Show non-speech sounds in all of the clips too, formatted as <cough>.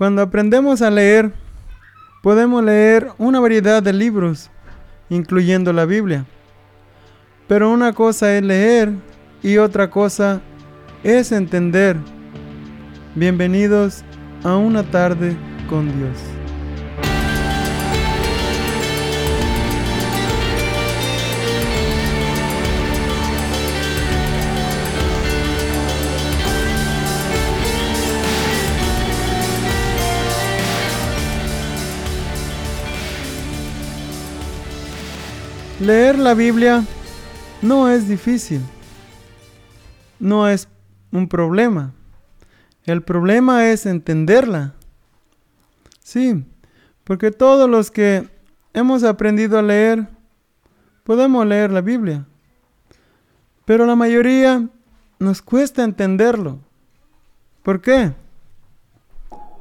Cuando aprendemos a leer, podemos leer una variedad de libros, incluyendo la Biblia. Pero una cosa es leer y otra cosa es entender. Bienvenidos a una tarde con Dios. Leer la Biblia no es difícil, no es un problema. El problema es entenderla. Sí, porque todos los que hemos aprendido a leer, podemos leer la Biblia. Pero la mayoría nos cuesta entenderlo. ¿Por qué?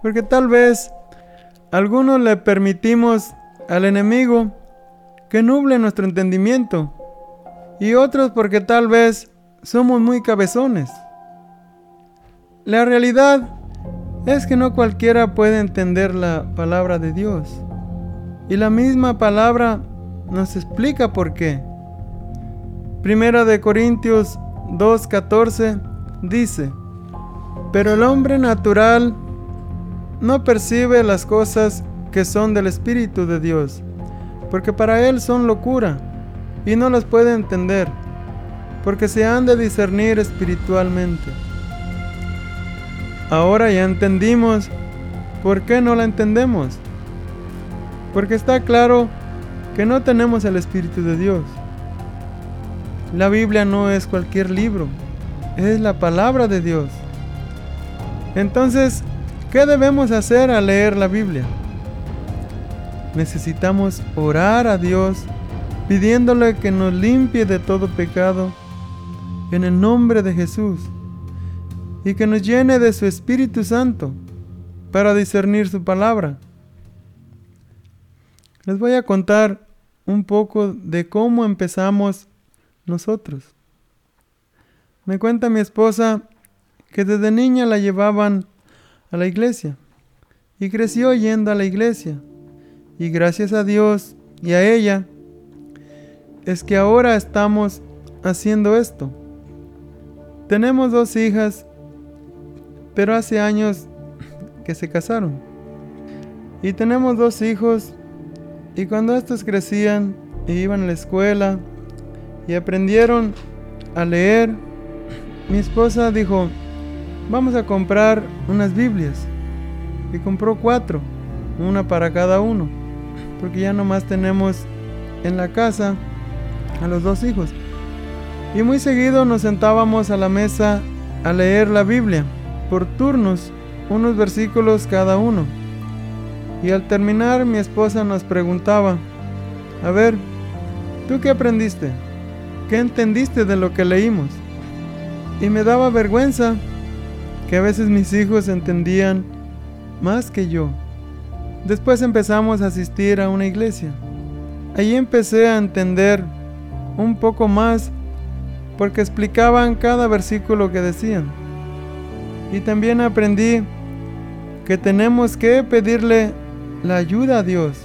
Porque tal vez algunos le permitimos al enemigo que nuble nuestro entendimiento. Y otros porque tal vez somos muy cabezones. La realidad es que no cualquiera puede entender la palabra de Dios. Y la misma palabra nos explica por qué. Primera de Corintios 2:14 dice, pero el hombre natural no percibe las cosas que son del Espíritu de Dios, porque para él son locura y no las puede entender, porque se han de discernir espiritualmente. Ahora ya entendimos por qué no la entendemos. Porque está claro que no tenemos el Espíritu de Dios. La Biblia no es cualquier libro, es la palabra de Dios. Entonces, ¿qué debemos hacer al leer la Biblia? Necesitamos orar a Dios pidiéndole que nos limpie de todo pecado en el nombre de Jesús y que nos llene de su Espíritu Santo para discernir su palabra. Les voy a contar un poco de cómo empezamos nosotros. Me cuenta mi esposa que desde niña la llevaban a la iglesia y creció yendo a la iglesia. Y gracias a Dios y a ella es que ahora estamos haciendo esto. Tenemos dos hijas, pero hace años que se casaron. Y tenemos dos hijos, y cuando estos crecían y iban a la escuela y aprendieron a leer, mi esposa dijo, vamos a comprar unas Biblias. Y compró cuatro, una para cada uno porque ya nomás tenemos en la casa a los dos hijos. Y muy seguido nos sentábamos a la mesa a leer la Biblia, por turnos, unos versículos cada uno. Y al terminar mi esposa nos preguntaba, a ver, ¿tú qué aprendiste? ¿Qué entendiste de lo que leímos? Y me daba vergüenza que a veces mis hijos entendían más que yo. Después empezamos a asistir a una iglesia. Allí empecé a entender un poco más porque explicaban cada versículo que decían. Y también aprendí que tenemos que pedirle la ayuda a Dios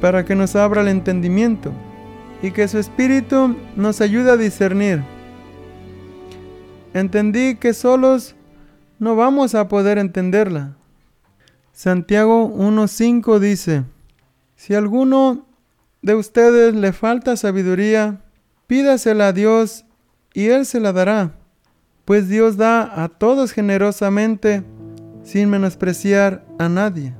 para que nos abra el entendimiento y que su espíritu nos ayude a discernir. Entendí que solos no vamos a poder entenderla, Santiago 1.5 dice, si alguno de ustedes le falta sabiduría, pídasela a Dios y Él se la dará, pues Dios da a todos generosamente sin menospreciar a nadie.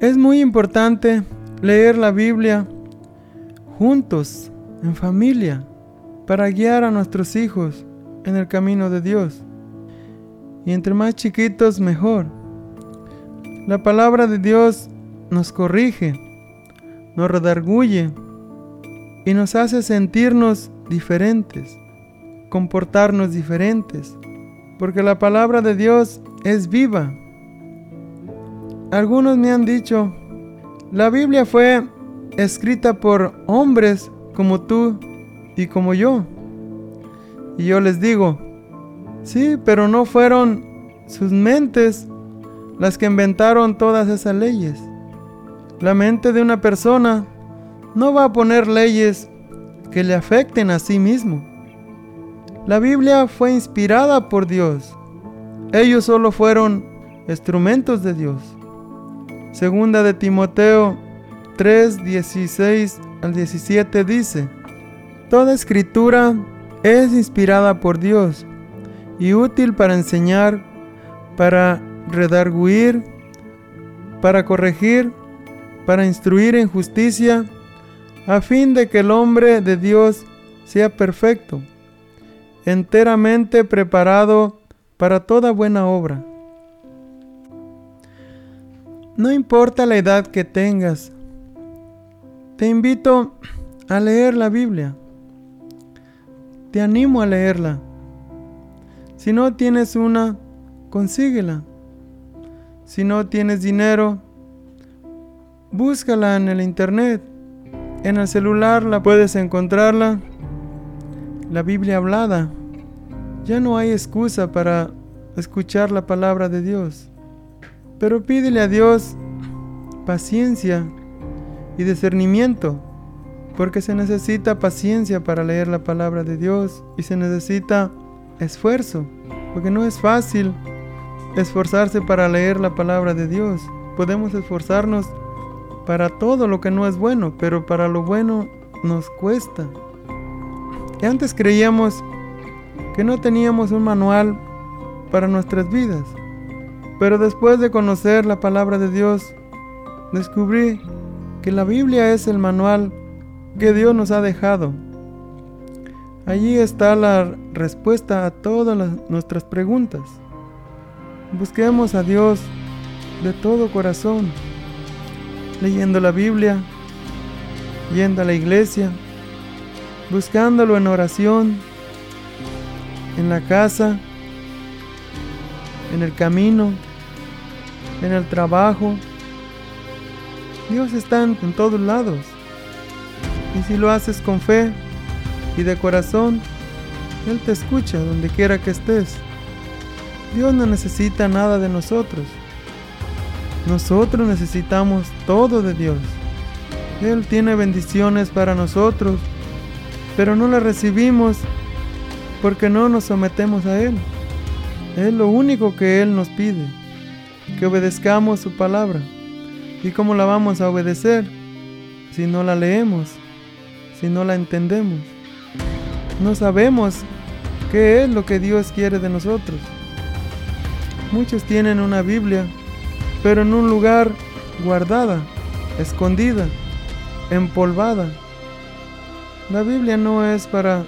Es muy importante leer la Biblia juntos, en familia, para guiar a nuestros hijos en el camino de Dios. Y entre más chiquitos, mejor la palabra de Dios nos corrige, nos redarguye y nos hace sentirnos diferentes, comportarnos diferentes, porque la palabra de Dios es viva. Algunos me han dicho, la Biblia fue escrita por hombres como tú y como yo. Y yo les digo, sí, pero no fueron sus mentes las que inventaron todas esas leyes. La mente de una persona no va a poner leyes que le afecten a sí mismo. La Biblia fue inspirada por Dios. Ellos solo fueron instrumentos de Dios. Segunda de Timoteo 3, 16 al 17 dice, Toda escritura es inspirada por Dios y útil para enseñar, para redarguir, para corregir, para instruir en justicia, a fin de que el hombre de Dios sea perfecto, enteramente preparado para toda buena obra. No importa la edad que tengas, te invito a leer la Biblia. Te animo a leerla. Si no tienes una, consíguela. Si no tienes dinero, búscala en el internet. En el celular la puedes encontrarla. La Biblia hablada. Ya no hay excusa para escuchar la palabra de Dios. Pero pídele a Dios paciencia y discernimiento, porque se necesita paciencia para leer la palabra de Dios y se necesita esfuerzo, porque no es fácil esforzarse para leer la palabra de Dios. Podemos esforzarnos para todo lo que no es bueno, pero para lo bueno nos cuesta. Antes creíamos que no teníamos un manual para nuestras vidas. Pero después de conocer la palabra de Dios, descubrí que la Biblia es el manual que Dios nos ha dejado. Allí está la respuesta a todas nuestras preguntas. Busquemos a Dios de todo corazón, leyendo la Biblia, yendo a la iglesia, buscándolo en oración, en la casa, en el camino, en el trabajo. Dios está en, todos lados. Y si lo haces con fe y de corazón, Él te escucha donde quiera que estés. Dios no necesita nada de nosotros. Nosotros necesitamos todo de Dios. Él tiene bendiciones para nosotros, pero no las recibimos porque no nos sometemos a Él. Es lo único que Él nos pide, que obedezcamos su palabra. ¿Y cómo la vamos a obedecer? Si no la leemos, si no la entendemos. No sabemos qué es lo que Dios quiere de nosotros. Muchos tienen una Biblia, pero en un lugar guardada, escondida, empolvada. La Biblia no es para,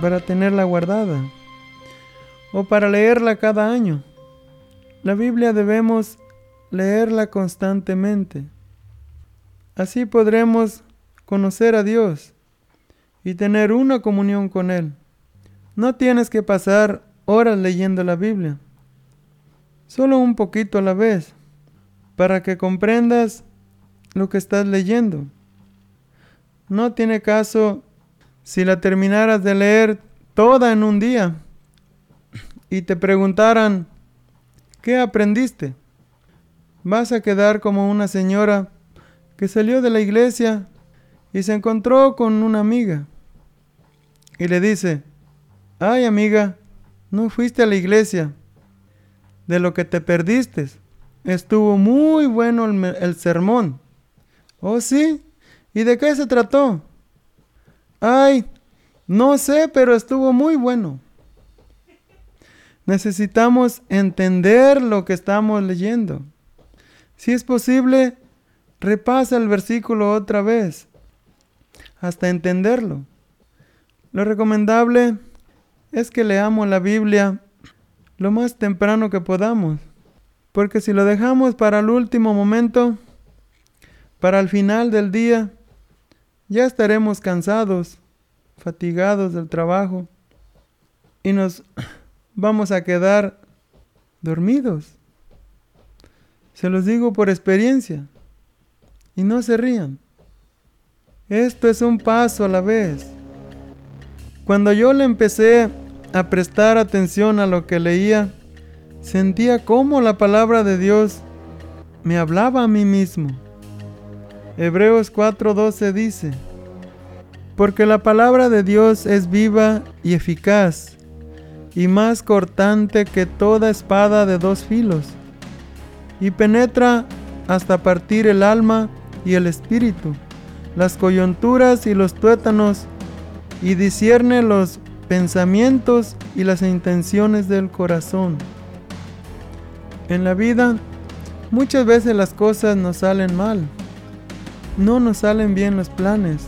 para tenerla guardada o para leerla cada año. La Biblia debemos leerla constantemente. Así podremos conocer a Dios y tener una comunión con Él. No tienes que pasar horas leyendo la Biblia, solo un poquito a la vez, para que comprendas lo que estás leyendo. No tiene caso si la terminaras de leer toda en un día y te preguntaran, ¿qué aprendiste? Vas a quedar como una señora que salió de la iglesia y se encontró con una amiga y le dice, ay amiga, no fuiste a la iglesia, de lo que te perdiste, estuvo muy bueno el, el sermón. Oh sí, ¿y de qué se trató? Ay, no sé, pero estuvo muy bueno. Necesitamos entender lo que estamos leyendo. Si es posible, repasa el versículo otra vez hasta entenderlo. Lo recomendable es que leamos la Biblia lo más temprano que podamos, porque si lo dejamos para el último momento, para el final del día, ya estaremos cansados, fatigados del trabajo y nos <clears throat> vamos a quedar dormidos. Se los digo por experiencia. Y no se rían. Esto es un paso a la vez. Cuando yo le empecé a prestar atención a lo que leía, sentía cómo la palabra de Dios me hablaba a mí mismo. Hebreos 4:12 dice, porque la palabra de Dios es viva y eficaz, y más cortante que toda espada de dos filos, y penetra hasta partir el alma y el espíritu, las coyunturas y los tuétanos, y discierne los pensamientos y las intenciones del corazón. En la vida, muchas veces las cosas nos salen mal, no nos salen bien los planes,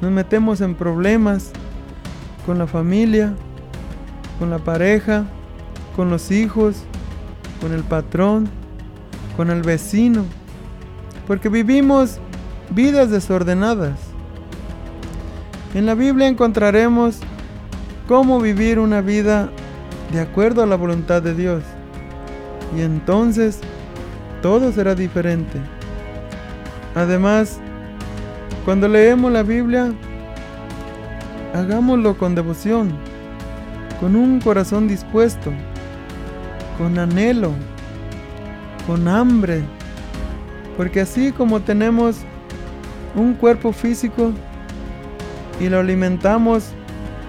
nos metemos en problemas con la familia, con la pareja, con los hijos, con el patrón, con el vecino, porque vivimos vidas desordenadas. En la Biblia encontraremos cómo vivir una vida de acuerdo a la voluntad de Dios. Y entonces todo será diferente. Además, cuando leemos la Biblia, hagámoslo con devoción, con un corazón dispuesto, con anhelo, con hambre, porque así como tenemos un cuerpo físico y lo alimentamos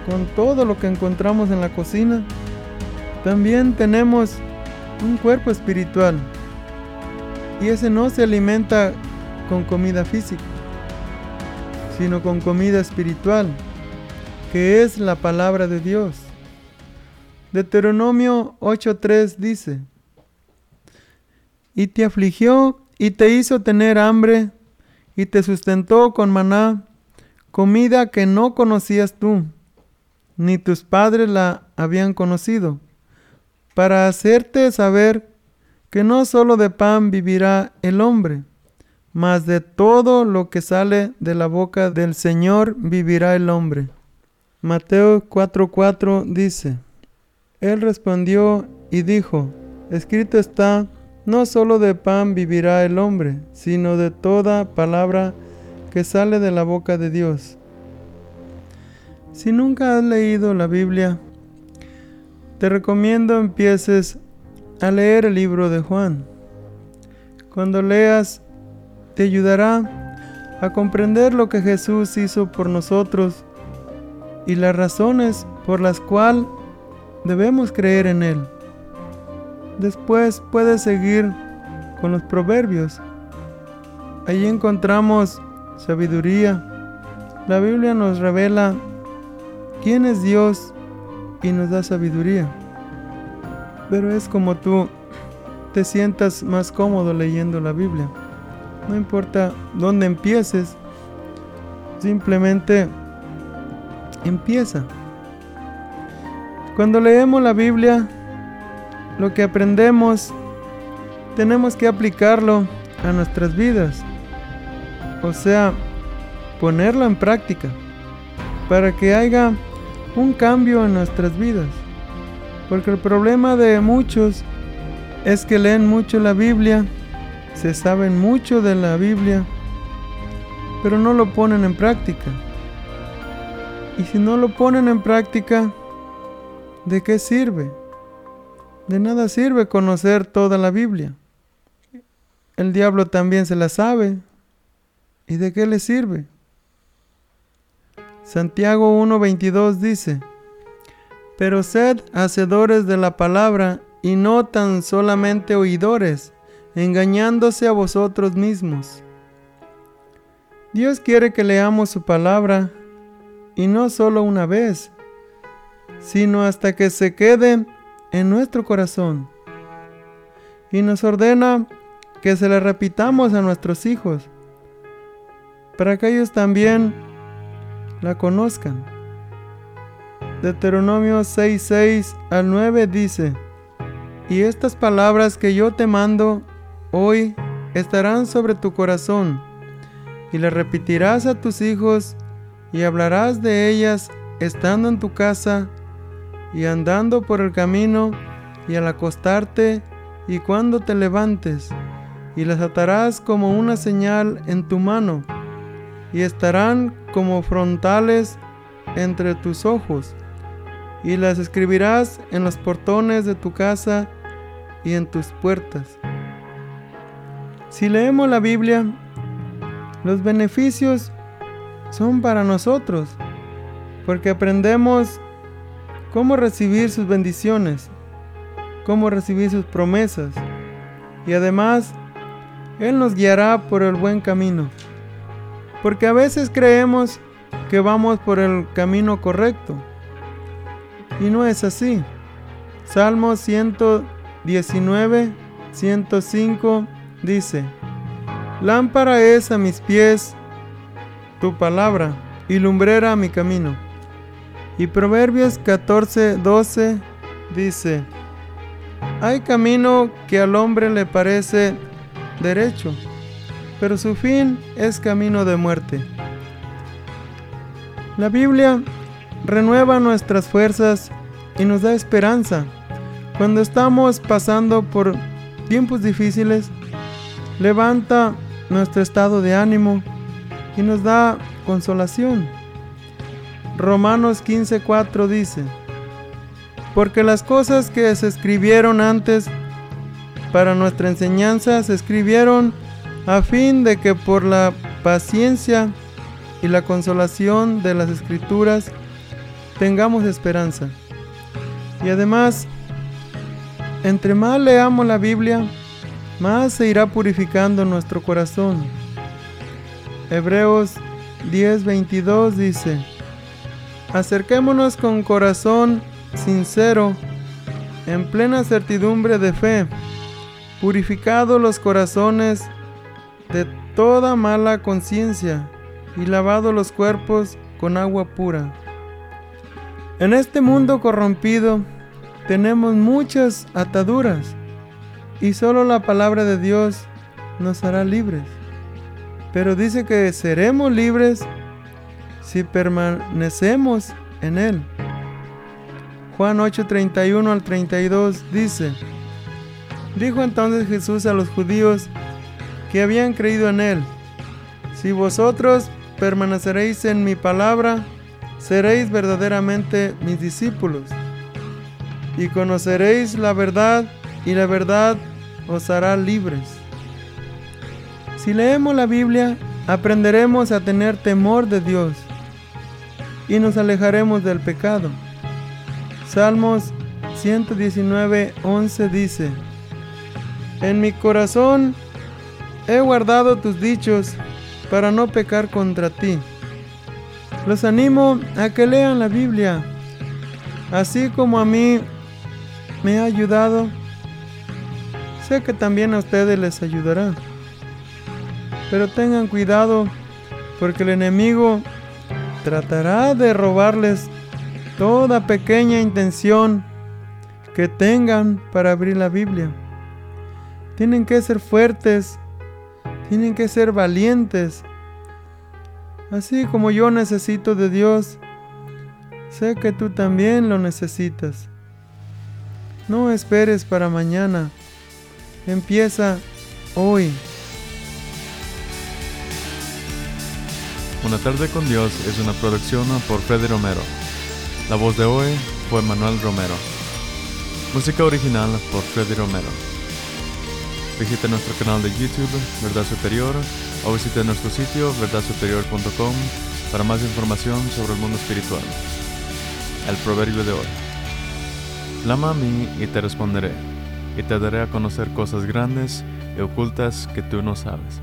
con todo lo que encontramos en la cocina, también tenemos un cuerpo espiritual y ese no se alimenta con comida física, sino con comida espiritual, que es la palabra de Dios. Deuteronomio 8:3 dice, y te afligió y te hizo tener hambre y te sustentó con maná, comida que no conocías tú, ni tus padres la habían conocido, para hacerte saber que no solo de pan vivirá el hombre, mas de todo lo que sale de la boca del Señor vivirá el hombre. Mateo 4:4 dice, Él respondió y dijo, escrito está, no solo de pan vivirá el hombre, sino de toda palabra que sale de la boca de Dios. Si nunca has leído la Biblia, te recomiendo empieces a leer el libro de Juan. Cuando leas, te ayudará a comprender lo que Jesús hizo por nosotros y las razones por las cuales debemos creer en Él. Después puedes seguir con los proverbios. Allí encontramos sabiduría. La Biblia nos revela quién es Dios y nos da sabiduría. Pero es como tú te sientas más cómodo leyendo la Biblia. No importa dónde empieces, simplemente empieza. Cuando leemos la Biblia, lo que aprendemos tenemos que aplicarlo a nuestras vidas. O sea, ponerlo en práctica para que haya un cambio en nuestras vidas. Porque el problema de muchos es que leen mucho la Biblia, se saben mucho de la Biblia, pero no lo ponen en práctica. Y si no lo ponen en práctica, ¿de qué sirve? De nada sirve conocer toda la Biblia. El diablo también se la sabe. ¿Y de qué le sirve? Santiago 1.22 dice, Pero sed hacedores de la palabra y no tan solamente oidores, engañándose a vosotros mismos. Dios quiere que leamos su palabra y no solo una vez, sino hasta que se quede en nuestro corazón. Y nos ordena que se le repitamos a nuestros hijos, para que ellos también la conozcan. Deuteronomio 6:6 al 9 dice, Y estas palabras que yo te mando hoy estarán sobre tu corazón, y las repetirás a tus hijos, y hablarás de ellas estando en tu casa, y andando por el camino, y al acostarte, y cuando te levantes, y las atarás como una señal en tu mano, y estarán como frontales entre tus ojos, y las escribirás en los portones de tu casa y en tus puertas. Si leemos la Biblia, los beneficios son para nosotros, porque aprendemos cómo recibir sus bendiciones, cómo recibir sus promesas, y además Él nos guiará por el buen camino, porque a veces creemos que vamos por el camino correcto, y no es así. Salmo 119, 105 dice, Lámpara es a mis pies tu palabra y lumbrera a mi camino. Y Proverbios 14, 12 dice, Hay camino que al hombre le parece derecho, pero su fin es camino de muerte. La Biblia renueva nuestras fuerzas y nos da esperanza. Cuando estamos pasando por tiempos difíciles, levanta nuestro estado de ánimo y nos da consolación. Romanos 15:4 dice, porque las cosas que se escribieron antes para nuestra enseñanza se escribieron a fin de que por la paciencia y la consolación de las escrituras tengamos esperanza. Y además, entre más leamos la Biblia, más se irá purificando nuestro corazón. Hebreos 10:22 dice, acerquémonos con corazón sincero, en plena certidumbre de fe, purificados los corazones de toda mala conciencia y lavados los cuerpos con agua pura. En este mundo corrompido tenemos muchas ataduras y solo la palabra de Dios nos hará libres. Pero dice que seremos libres si permanecemos en Él. Juan 8:31 al 32 dice, Dijo entonces Jesús a los judíos que habían creído en Él, Si vosotros permaneceréis en mi palabra, seréis verdaderamente mis discípulos, y conoceréis la verdad, y la verdad os hará libres. Si leemos la Biblia, aprenderemos a tener temor de Dios y nos alejaremos del pecado. Salmos 119, 11 dice, En mi corazón he guardado tus dichos para no pecar contra ti. Los animo a que lean la Biblia, así como a mí me ha ayudado Sé que también a ustedes les ayudará. Pero tengan cuidado porque el enemigo tratará de robarles toda pequeña intención que tengan para abrir la Biblia. Tienen que ser fuertes, tienen que ser valientes. Así como yo necesito de Dios, sé que tú también lo necesitas. No esperes para mañana empieza hoy. Una tarde con Dios es una producción por Freddy Romero. La voz de hoy fue Manuel Romero. Música original por Freddy Romero. Visita nuestro canal de YouTube, Verdad Superior, o visita nuestro sitio verdadsuperior.com para más información sobre el mundo espiritual. El proverbio de hoy. Clama a mí y te responderé y te daré a conocer cosas grandes y ocultas que tú no sabes.